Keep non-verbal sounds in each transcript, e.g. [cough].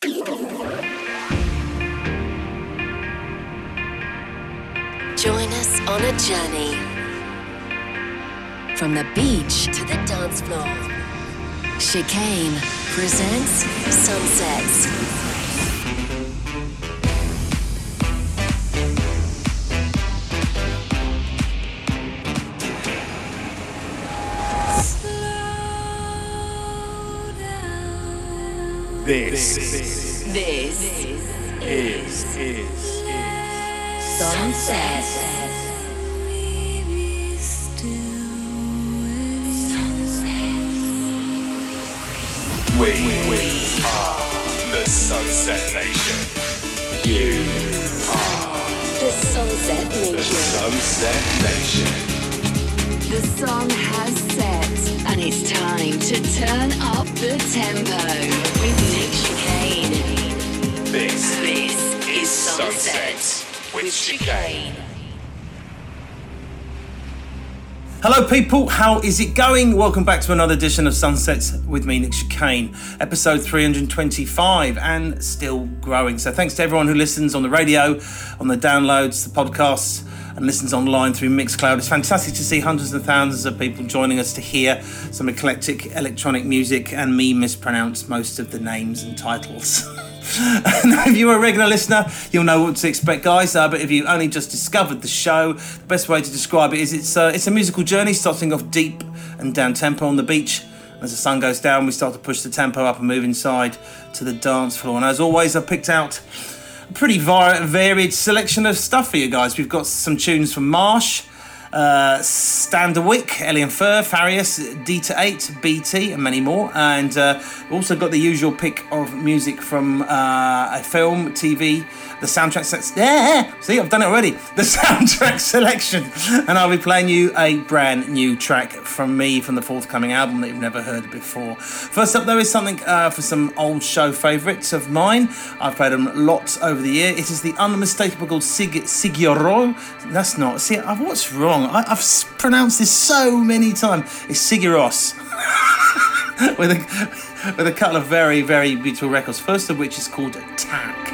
Join us on a journey from the beach to the dance floor. Chicane presents Sunsets. This, This is, is, is, Sunset. we, we are the Sunset Nation. You are The Sunset Nation. the Sunset Nation. The song has and it's time to turn up the tempo with Nick Chicane. This This is Sunset Sunset with with Chicane. Chicane. Hello, people. How is it going? Welcome back to another edition of Sunsets with me, Nick Chicane, episode 325, and still growing. So, thanks to everyone who listens on the radio, on the downloads, the podcasts, and listens online through Mixcloud. It's fantastic to see hundreds and thousands of people joining us to hear some eclectic electronic music and me mispronounce most of the names and titles. [laughs] if you're a regular listener, you'll know what to expect, guys. Uh, but if you've only just discovered the show, the best way to describe it is it's uh, it's a musical journey starting off deep and down tempo on the beach. As the sun goes down, we start to push the tempo up and move inside to the dance floor. And as always, I've picked out pretty var- varied selection of stuff for you guys. We've got some tunes from Marsh. Uh, Standerwick, Aly & Fila, Farius, D to 8, BT, and many more. And uh, also got the usual pick of music from uh, a film, TV, the soundtrack sets. Yeah, see, I've done it already. [laughs] The soundtrack selection. And I'll be playing you a brand new track from me from the forthcoming album that you've never heard before. First up, though, is something uh, for some old show favourites of mine. I've played them lots over the year. It is the unmistakable Sig Siguro. That's not. See, I've, what's wrong? I, I've pronounced this so many times. It's Sigiros. [laughs] with a with a couple of very very beautiful records. First of which is called Takk.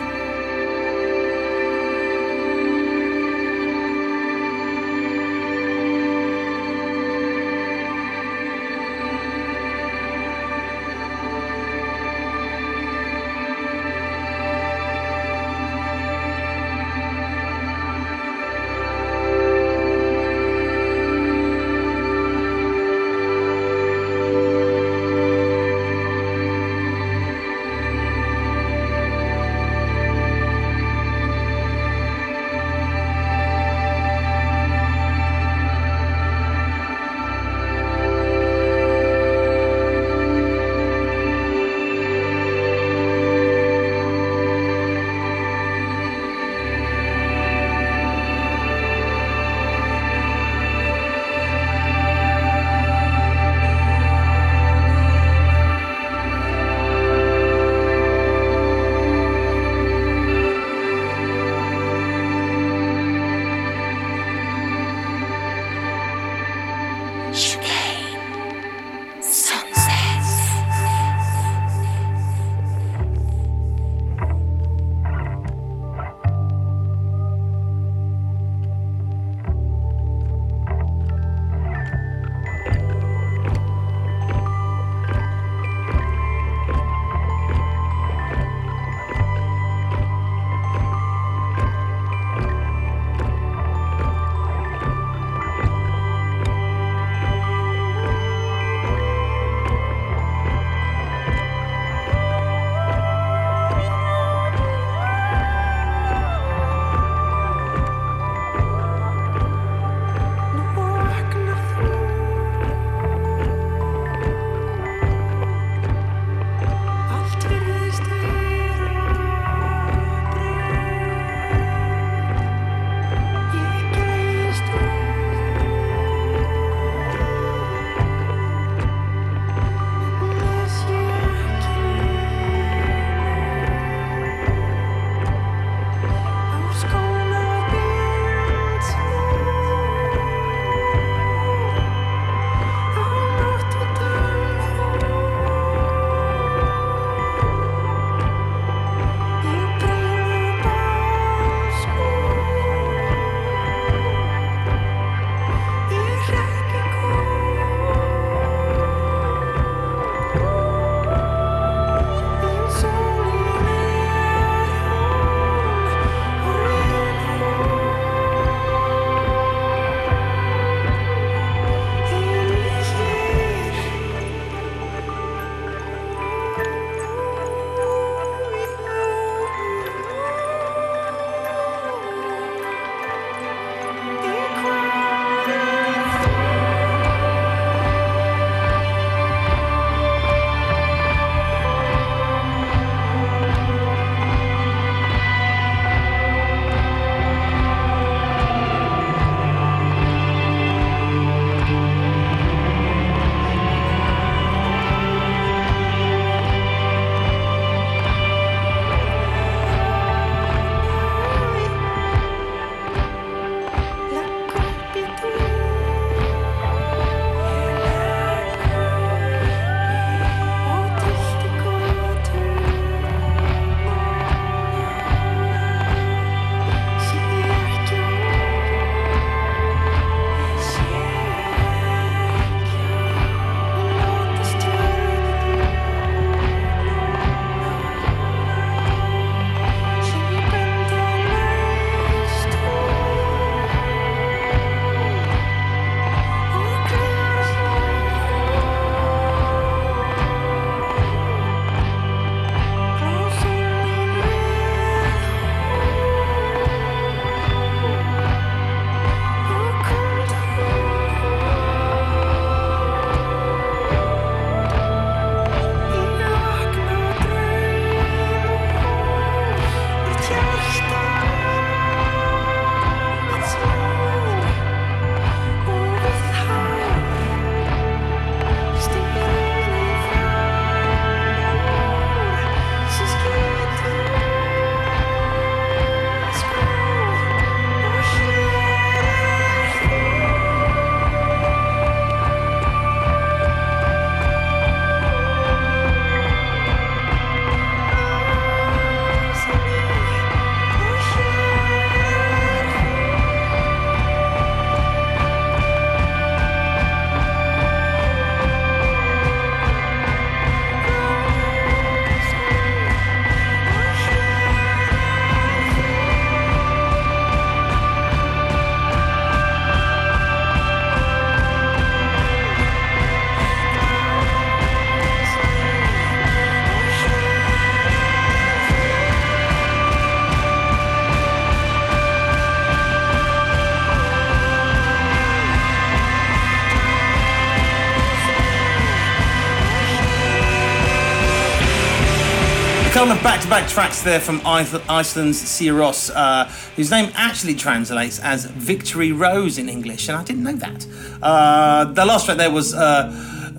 Couple of back-to-back tracks there from Iceland's Sigur Rós, uh, whose name actually translates as Victory Rose in English, and I didn't know that. Uh, the last track there was uh,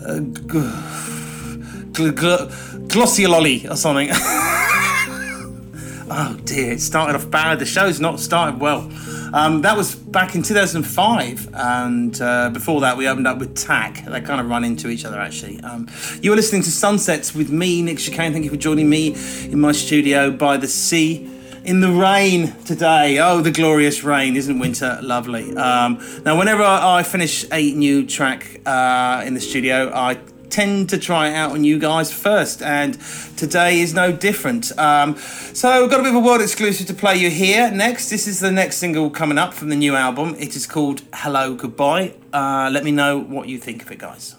uh, Glossiololi or something. [laughs] oh dear, it started off bad. The show's not started well. Um, that was back in 2005, and uh, before that, we opened up with Takk. They kind of run into each other, actually. Um, you were listening to Sunsets with me, Nick Chicane. Thank you for joining me in my studio by the sea in the rain today. Oh, the glorious rain! Isn't winter lovely? Um, now, whenever I, finish a new track uh, in the studio, I tend to try it out on you guys first, and today is no different. Um, so, we've got a bit of a world exclusive to play you here. Next, this is the next single coming up from the new album. It is called Hello Goodbye. Uh, let me know what you think of it, guys.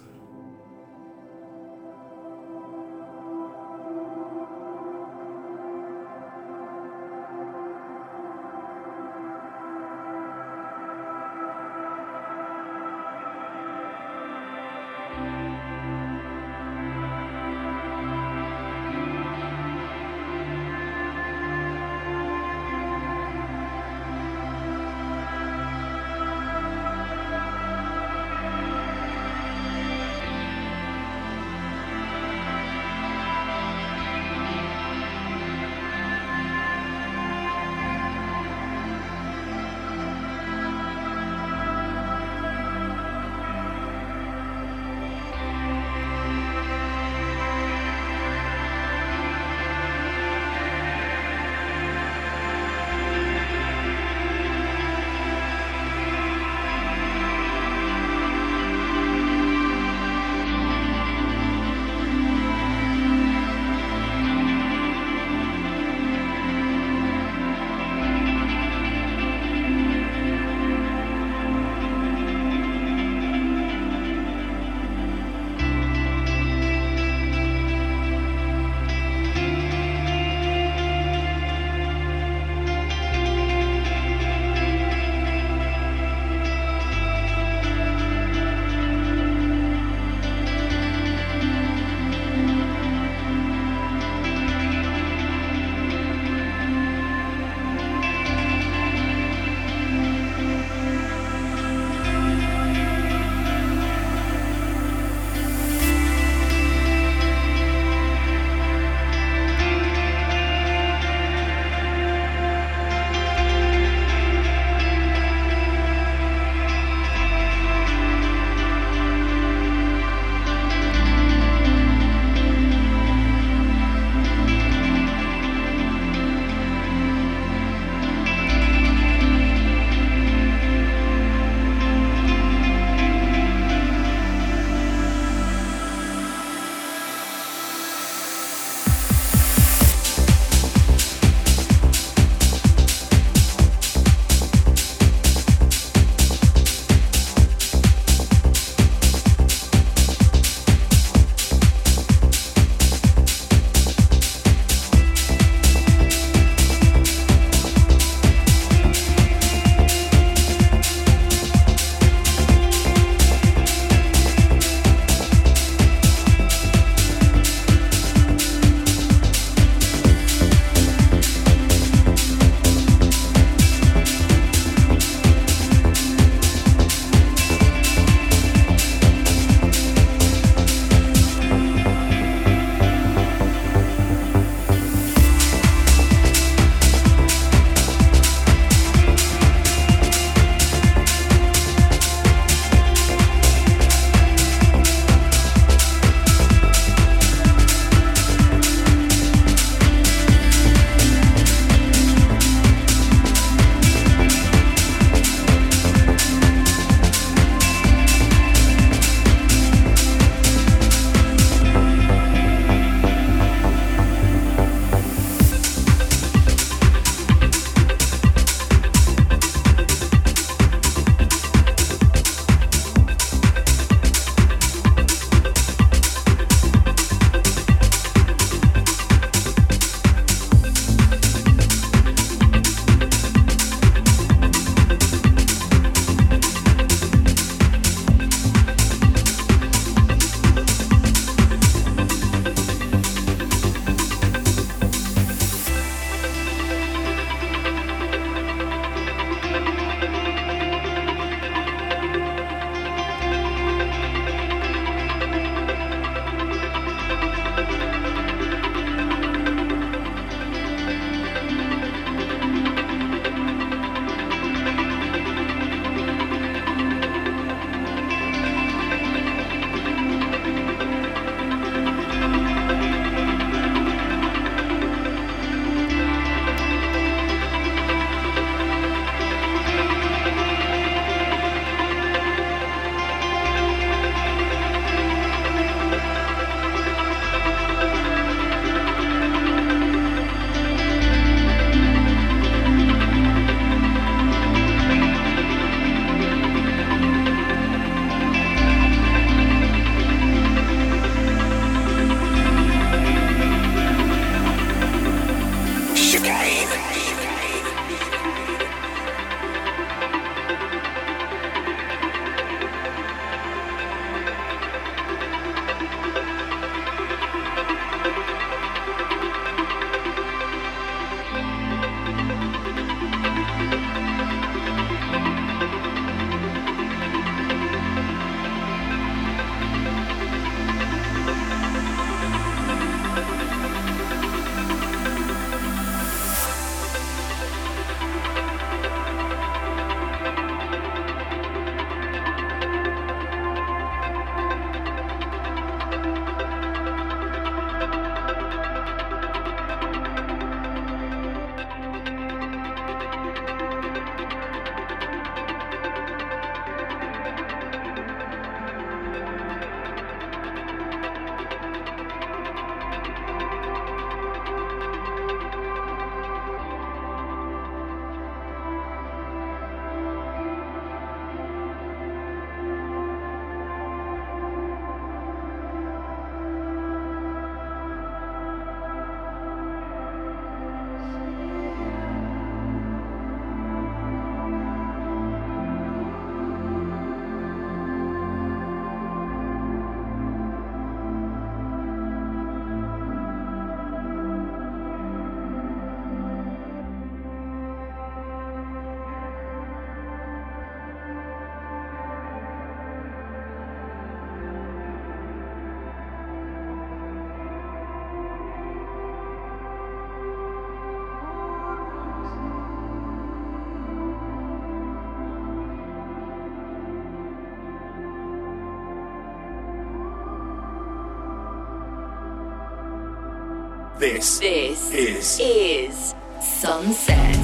This This is is Sunsets.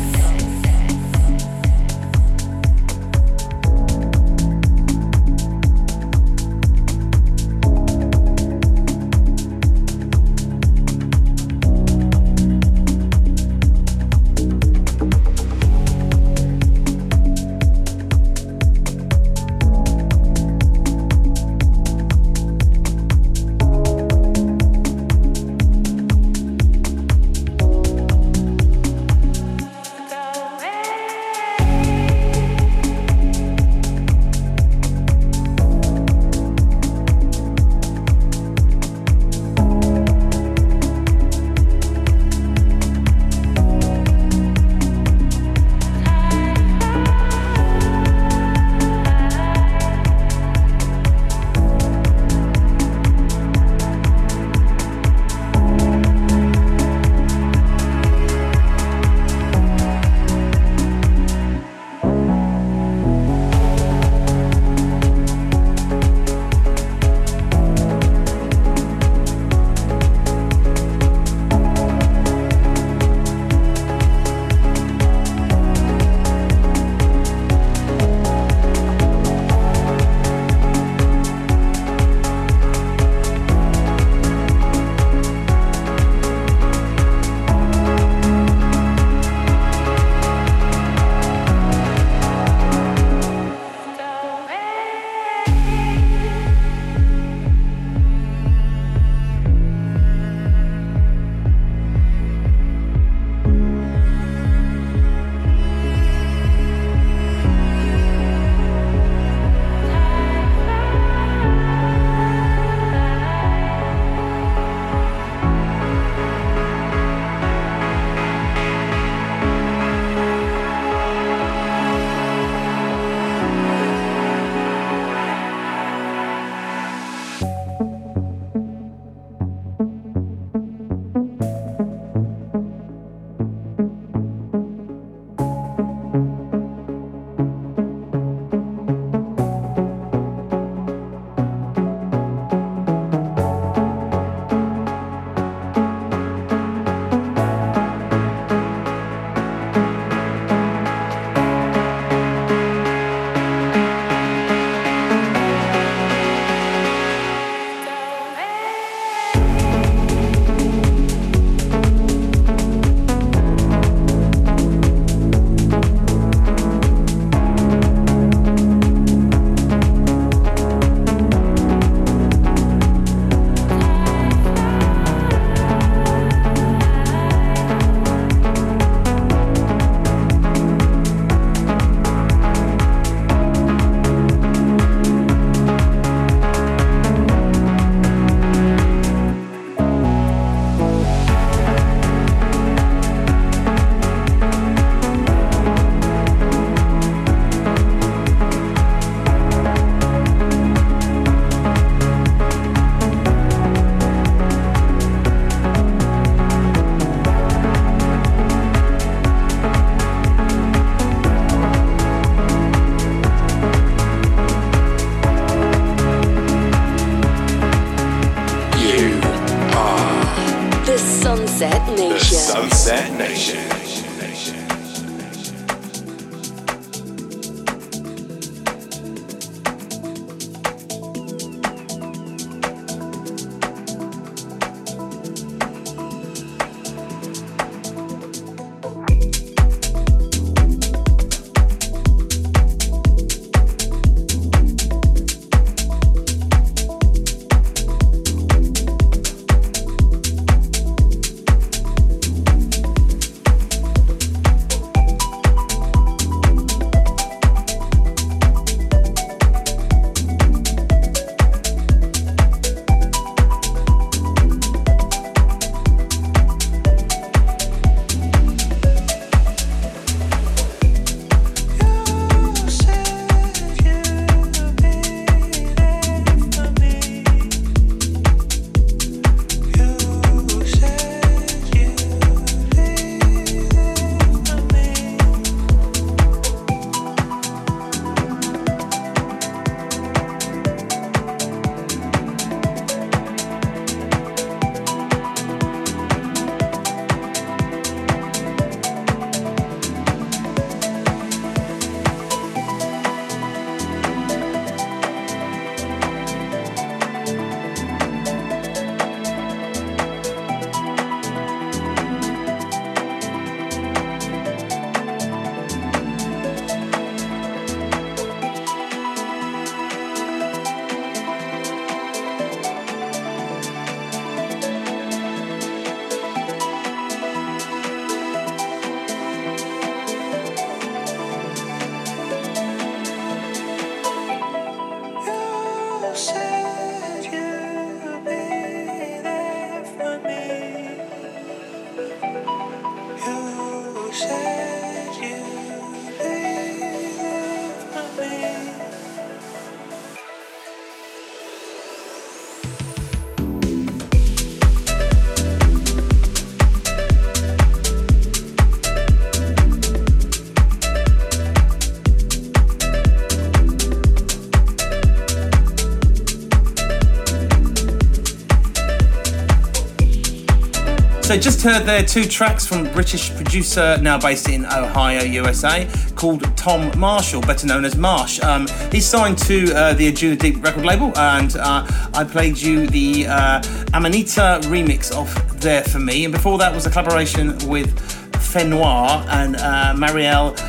So just heard there two tracks from British producer now based in Ohio, USA, called Tom Marshall, better known as Marsh. Um, he's signed to uh, the Anjuna Deep record label, and uh, I played you the uh, Amanita remix of There For Me. And before that was a collaboration with Fenoir and uh, Marielle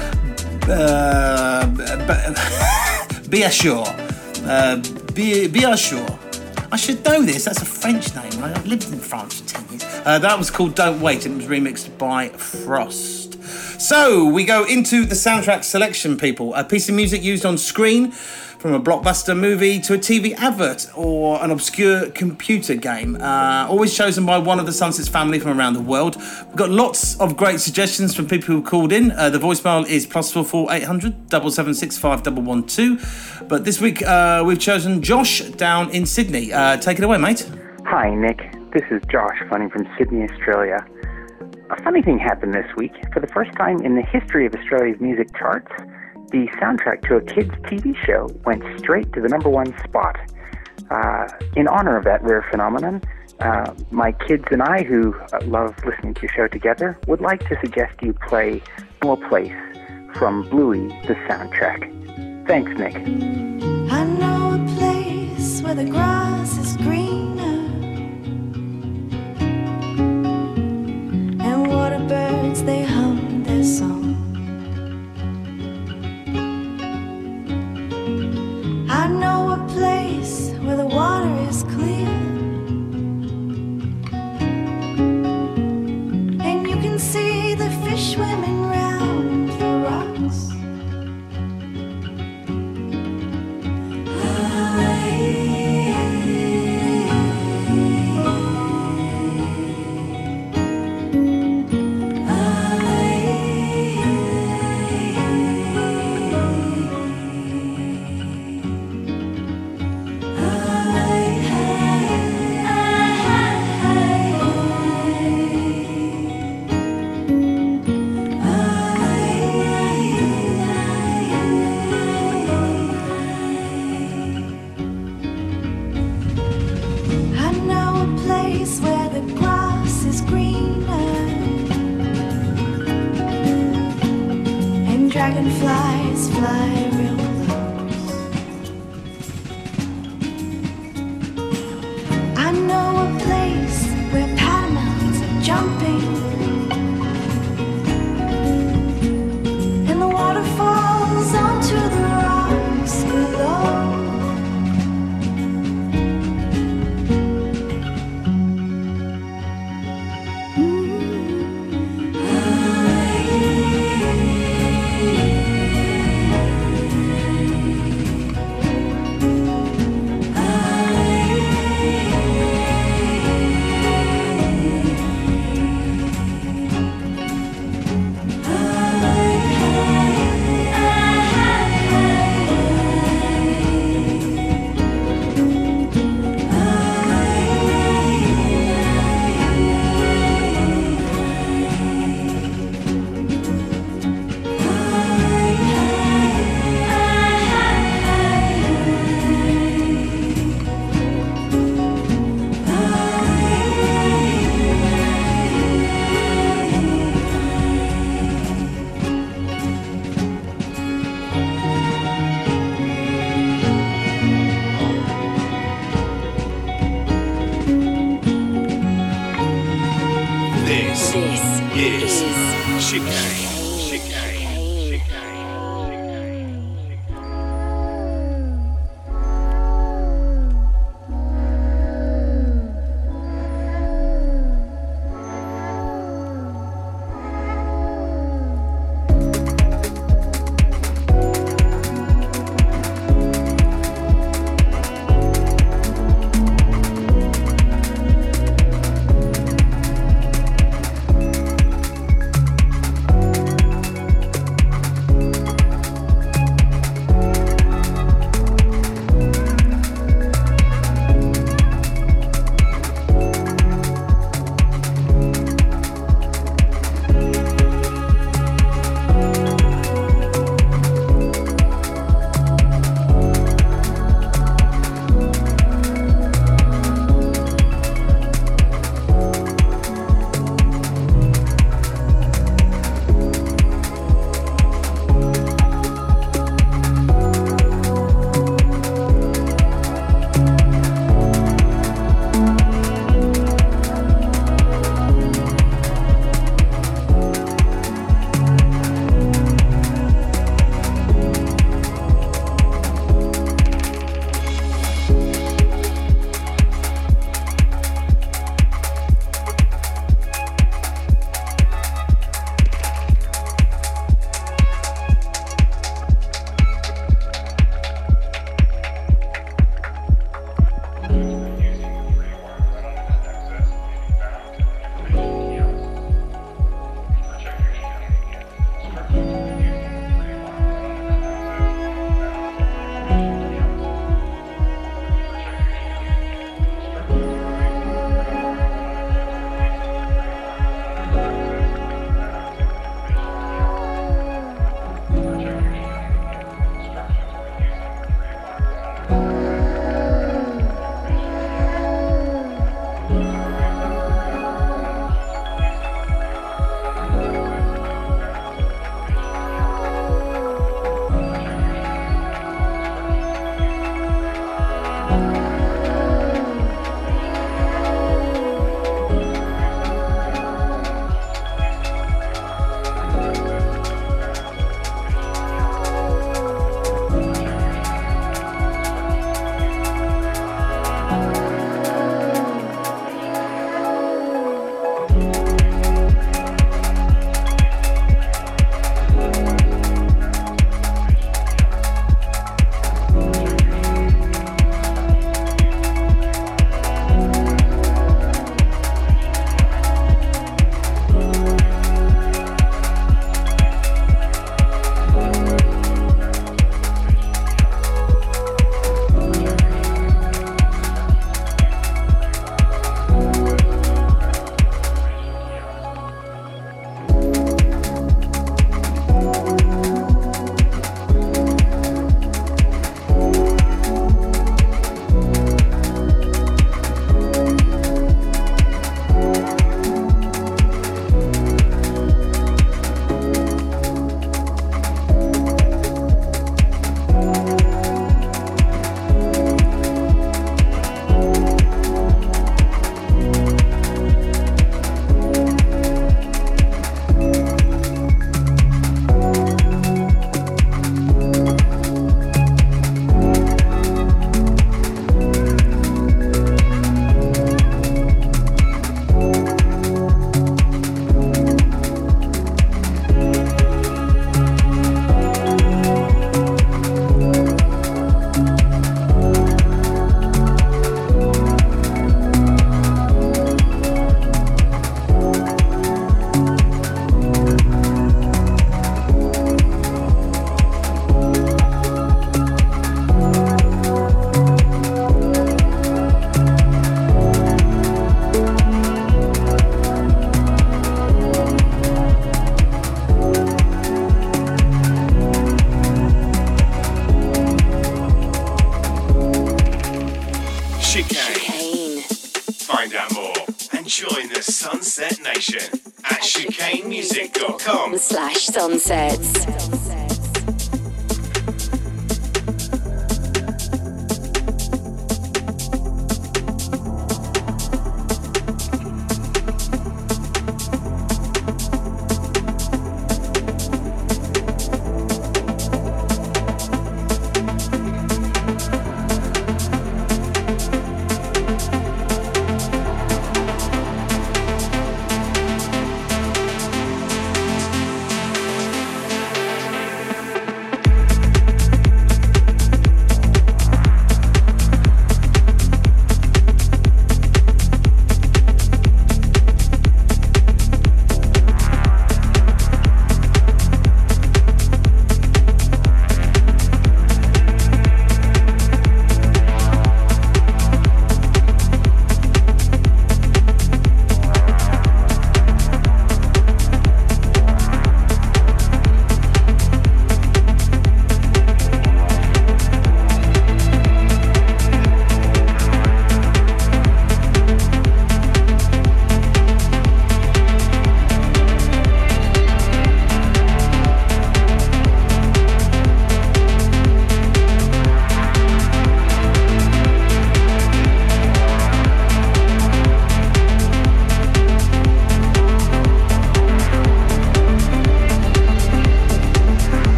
uh, [laughs] Biachur. Uh, Biachur. I should know this. That's a French name. I- I've lived in France for 10 years. Uh, that was called Don't Wait and it was remixed by Frost. So we go into the soundtrack selection, people. A piece of music used on screen from a blockbuster movie to a TV advert or an obscure computer game. Uh, always chosen by one of the Sunsets family from around the world. We've got lots of great suggestions from people who called in. Uh, the voicemail is plus four four eight hundred double seven six five double one two. But this week uh, we've chosen Josh down in Sydney. Uh, take it away, mate. Hi, Nick. This is Josh phoning from Sydney, Australia. A funny thing happened this week. For the first time in the history of Australia's music charts, the soundtrack to a kids' TV show went straight to the number one spot. Uh, in honor of that rare phenomenon, uh, my kids and I, who uh, love listening to your show together, would like to suggest you play "No Place" from Bluey, the soundtrack. Thanks, Nick. I know a place where the grass is greener and water birds they hum their song. I know a place where the water is clear. And you can see the fish swimming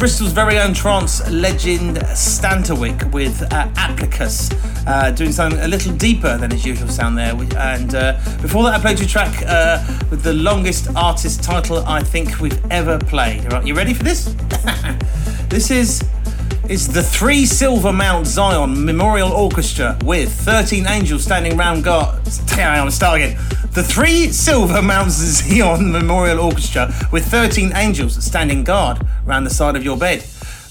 Bristol's very own trance legend Stanterwick with uh, Applicus, uh, doing something a little deeper than his usual sound there. And uh, before that, I played you a track uh, with the longest artist title I think we've ever played. Right, you ready for this? [laughs] this is it's the Three Silver Mount Zion Memorial Orchestra with 13 angels standing round God. Hang on, start again. The Three Silver Mount Zion [laughs] Memorial Orchestra with 13 angels standing guard round the side of your bed.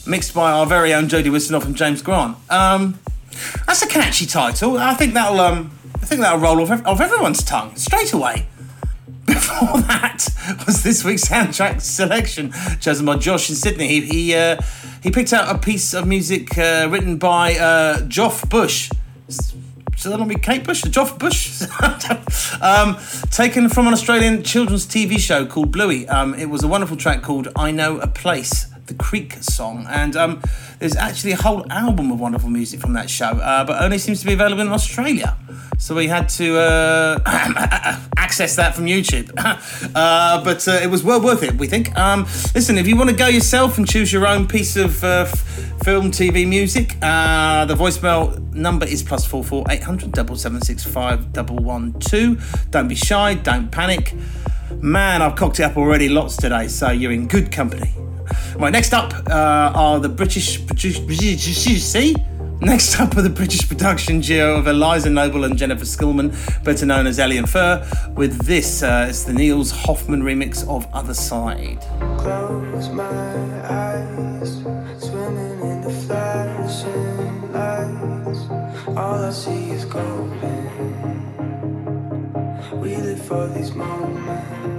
Mixed by our very own Jody Wisternoff and James Grant. Um, that's a catchy title. I think that'll um, I think that'll roll off, off everyone's tongue straight away. [laughs] Before that was this week's soundtrack selection, chosen by Josh in Sydney. He he, uh, he picked out a piece of music uh, written by uh, Joff Bush. So that'll be Kate Bush, Joff Bush, [laughs] um, taken from an Australian children's TV show called Bluey. Um, it was a wonderful track called "I Know a Place the Creek song. And um, there's actually a whole album of wonderful music from that show, uh, but only seems to be available in Australia. So we had to uh, [coughs] access that from YouTube. [coughs] uh, but uh, it was well worth it, we think. Um, listen, if you want to go yourself and choose your own piece of uh, f- film, TV, music, uh, the voicemail number is plus four four eight hundred double seven six five double one two. Don't be shy. Don't panic. Man, I've cocked it up already lots today, so you're in good company. Right, next up uh, are the British, see? Next up are the British production duo of Eliza Noble and Jennifer Skillman, better known as Eli and Fur, with this, uh, it's the Nils Hoffmann remix of Other Side. Close my eyes, swimming in the flashing lights. All I see is golden. We live for these moments.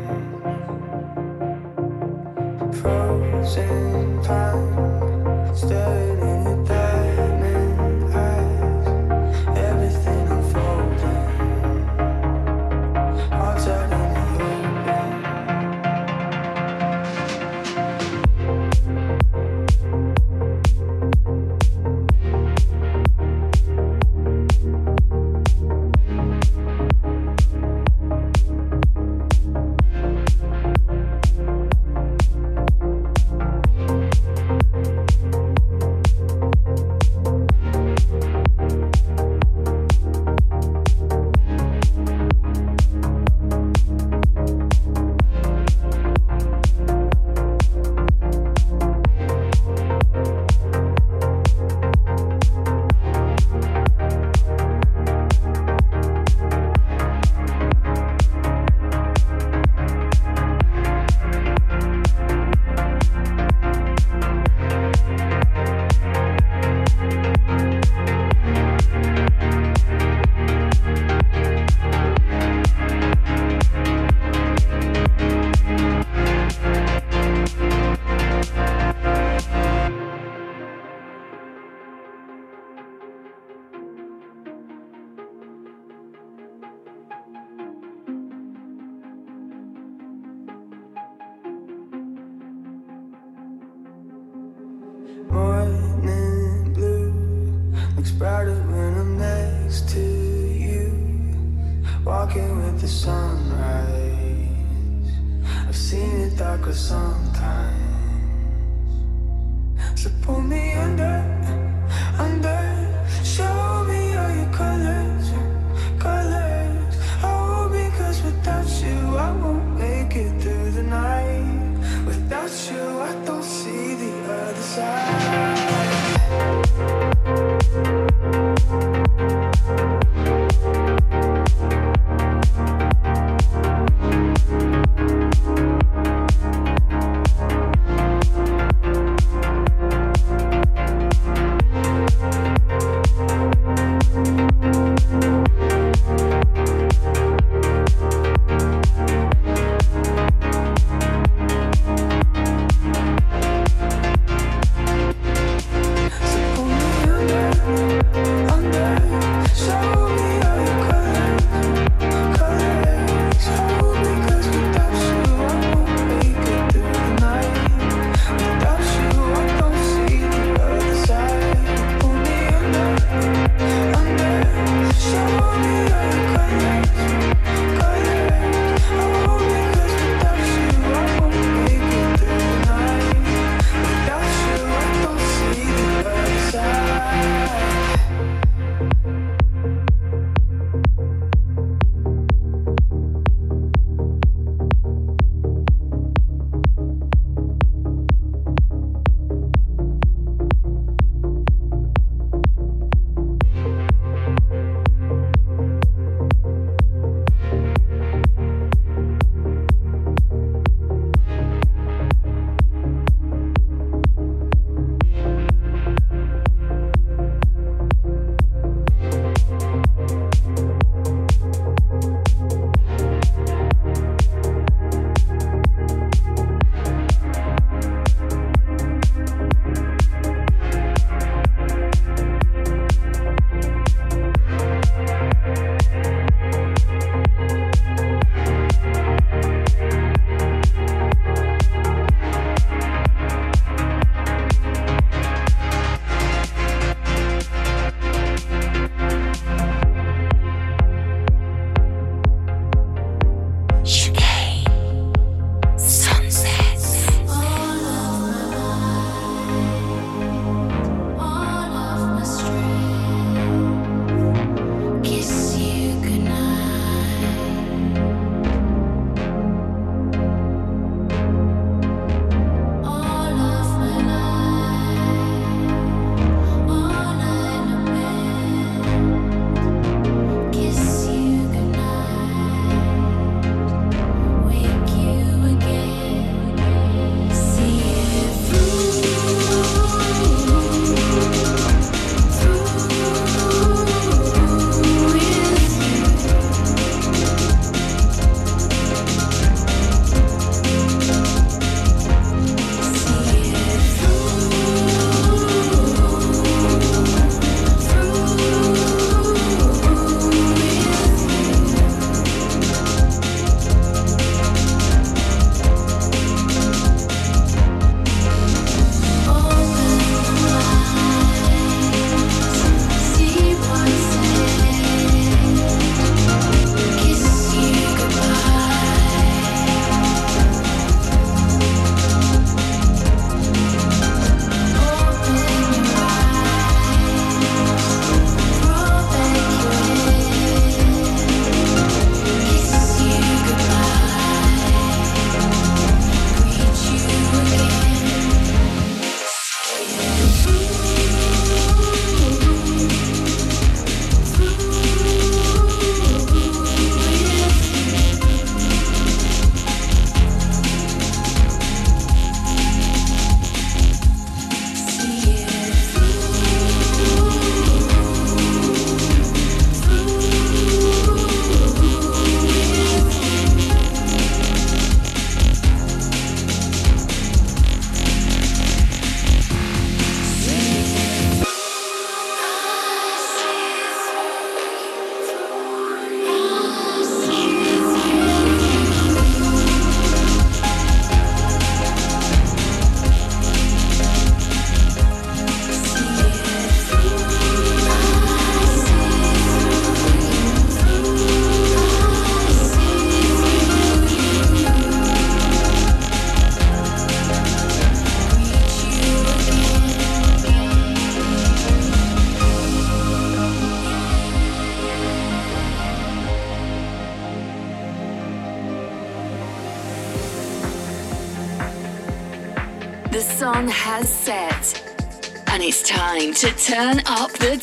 Frozen time, staring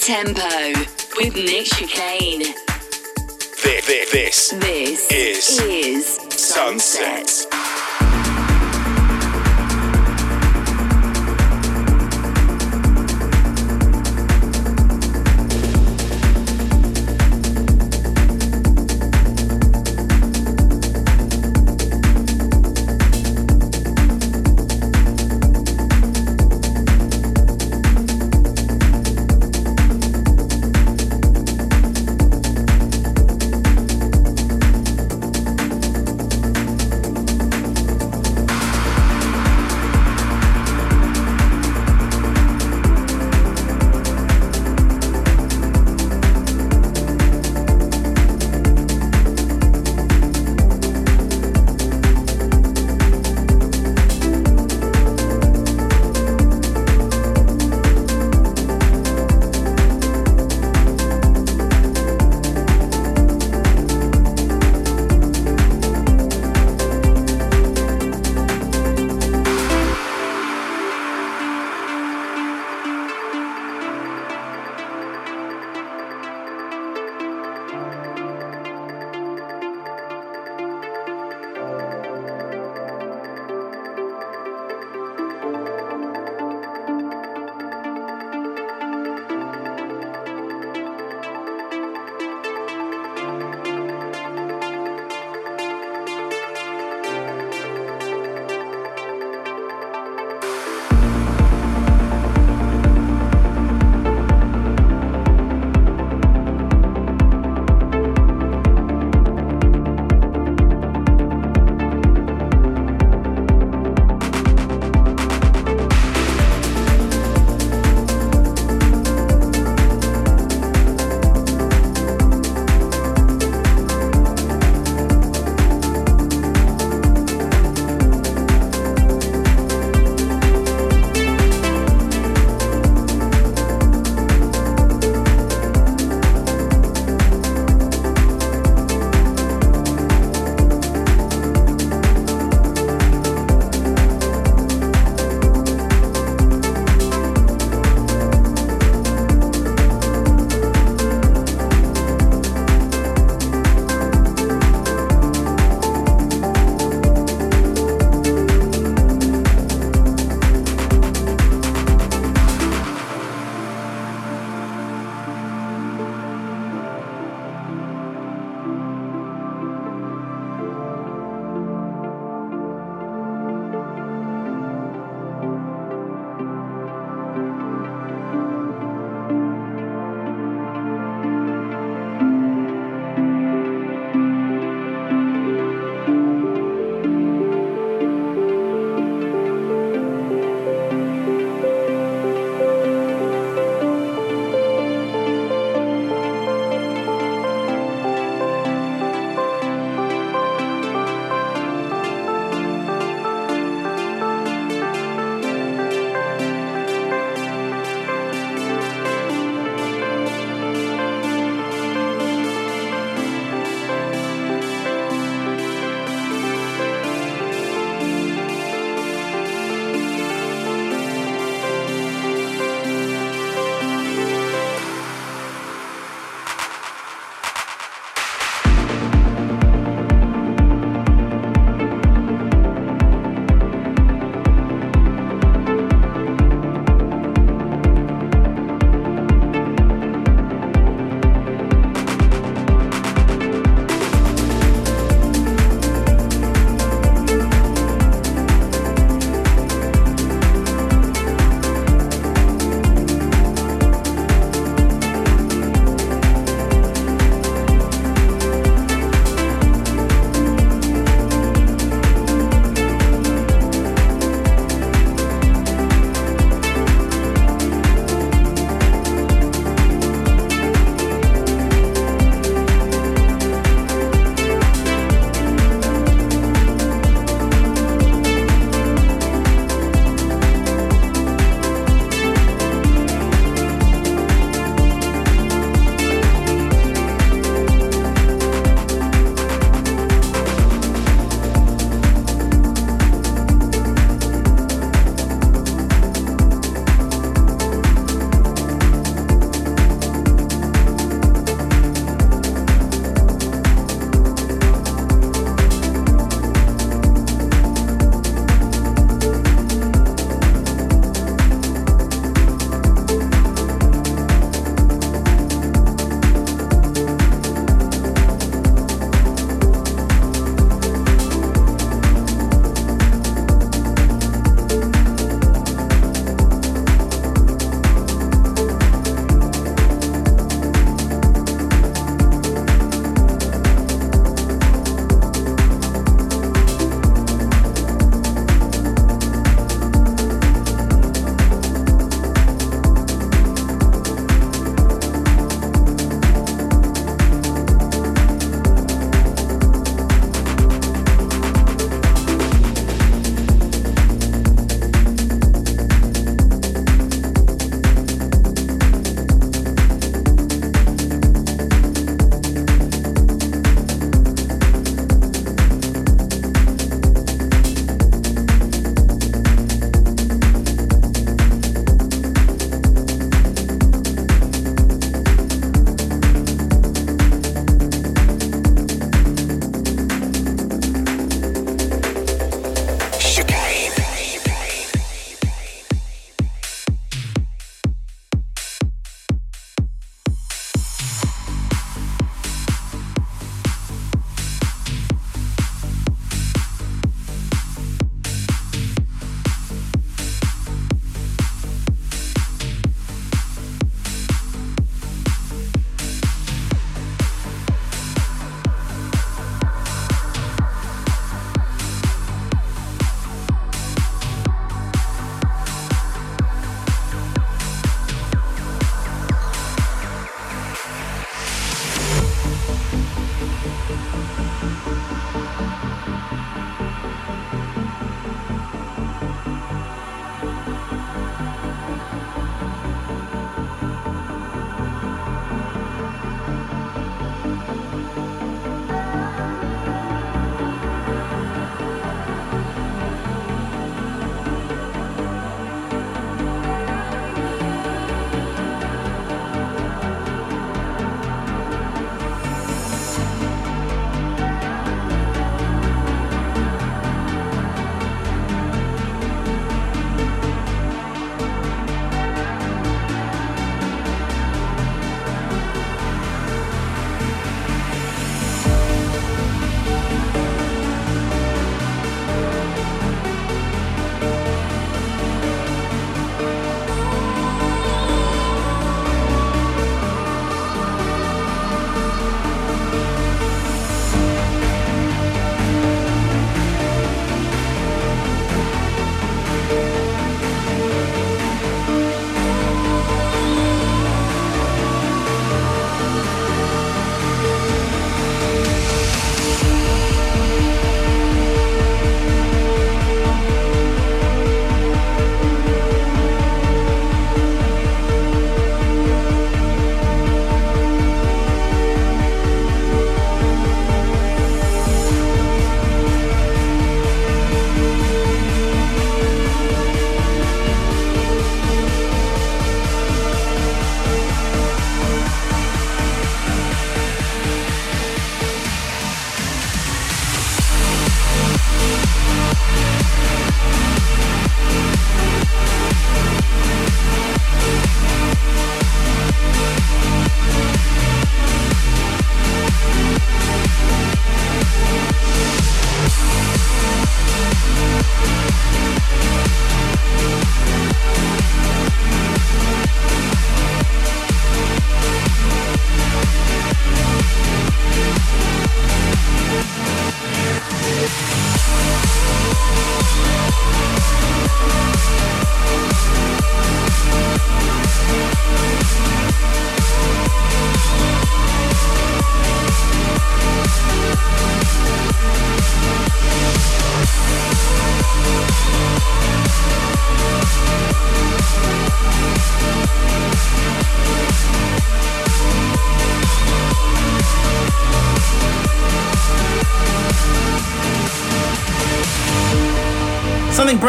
tempo with Nick Chicane. This, this, This Is is Sunset.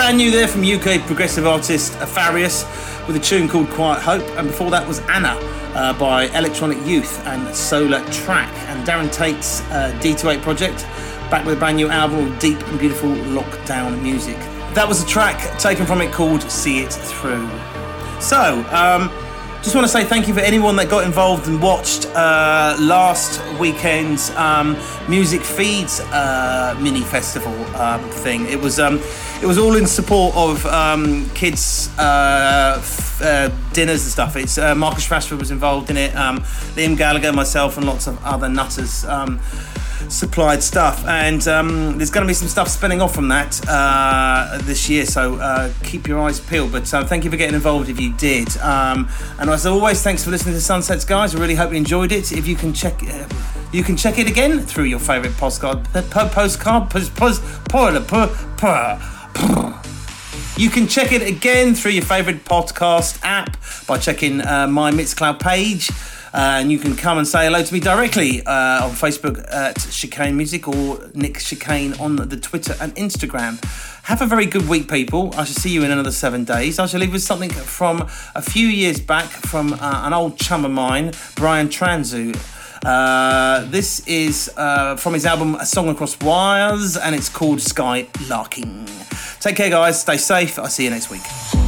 Brand new there from UK progressive artist Afarius with a tune called Quiet Hope, and before that was Anna uh, by Electronic Youth and Solar Track, and Darren Tate's uh, D28 project, back with a brand new album of deep and beautiful lockdown music. That was a track taken from it called See It Through. So, um, just want to say thank you for anyone that got involved and watched uh, last weekend's um, music feeds uh, mini festival um, thing. It was um, it was all in support of um, kids uh, f- uh, dinners and stuff. It's uh, Marcus Rashford was involved in it. Um, Liam Gallagher, myself, and lots of other nutters um, supplied stuff, and um, there's going to be some stuff spinning off from that uh, this year. So uh, keep your eyes peeled. But uh, thank you for getting involved if you did. Um, and as always, thanks for listening to Sunsets, guys. I really hope you enjoyed it. If you can check. Uh, you can check it again through your favourite postcard, postcard, postcard, post, post, you can check it again through your favourite podcast app by checking uh, my Mixcloud page. Uh, and you can come and say hello to me directly uh, on Facebook at Chicane Music or Nick Chicane on the Twitter and Instagram. Have a very good week, people. I shall see you in another seven days. I shall leave with something from a few years back from uh, an old chum of mine, Brian Transeau. Uh, this is uh, from his album A Song Across Wires and it's called Sky Larking. Take care, guys. Stay safe. I'll see you next week.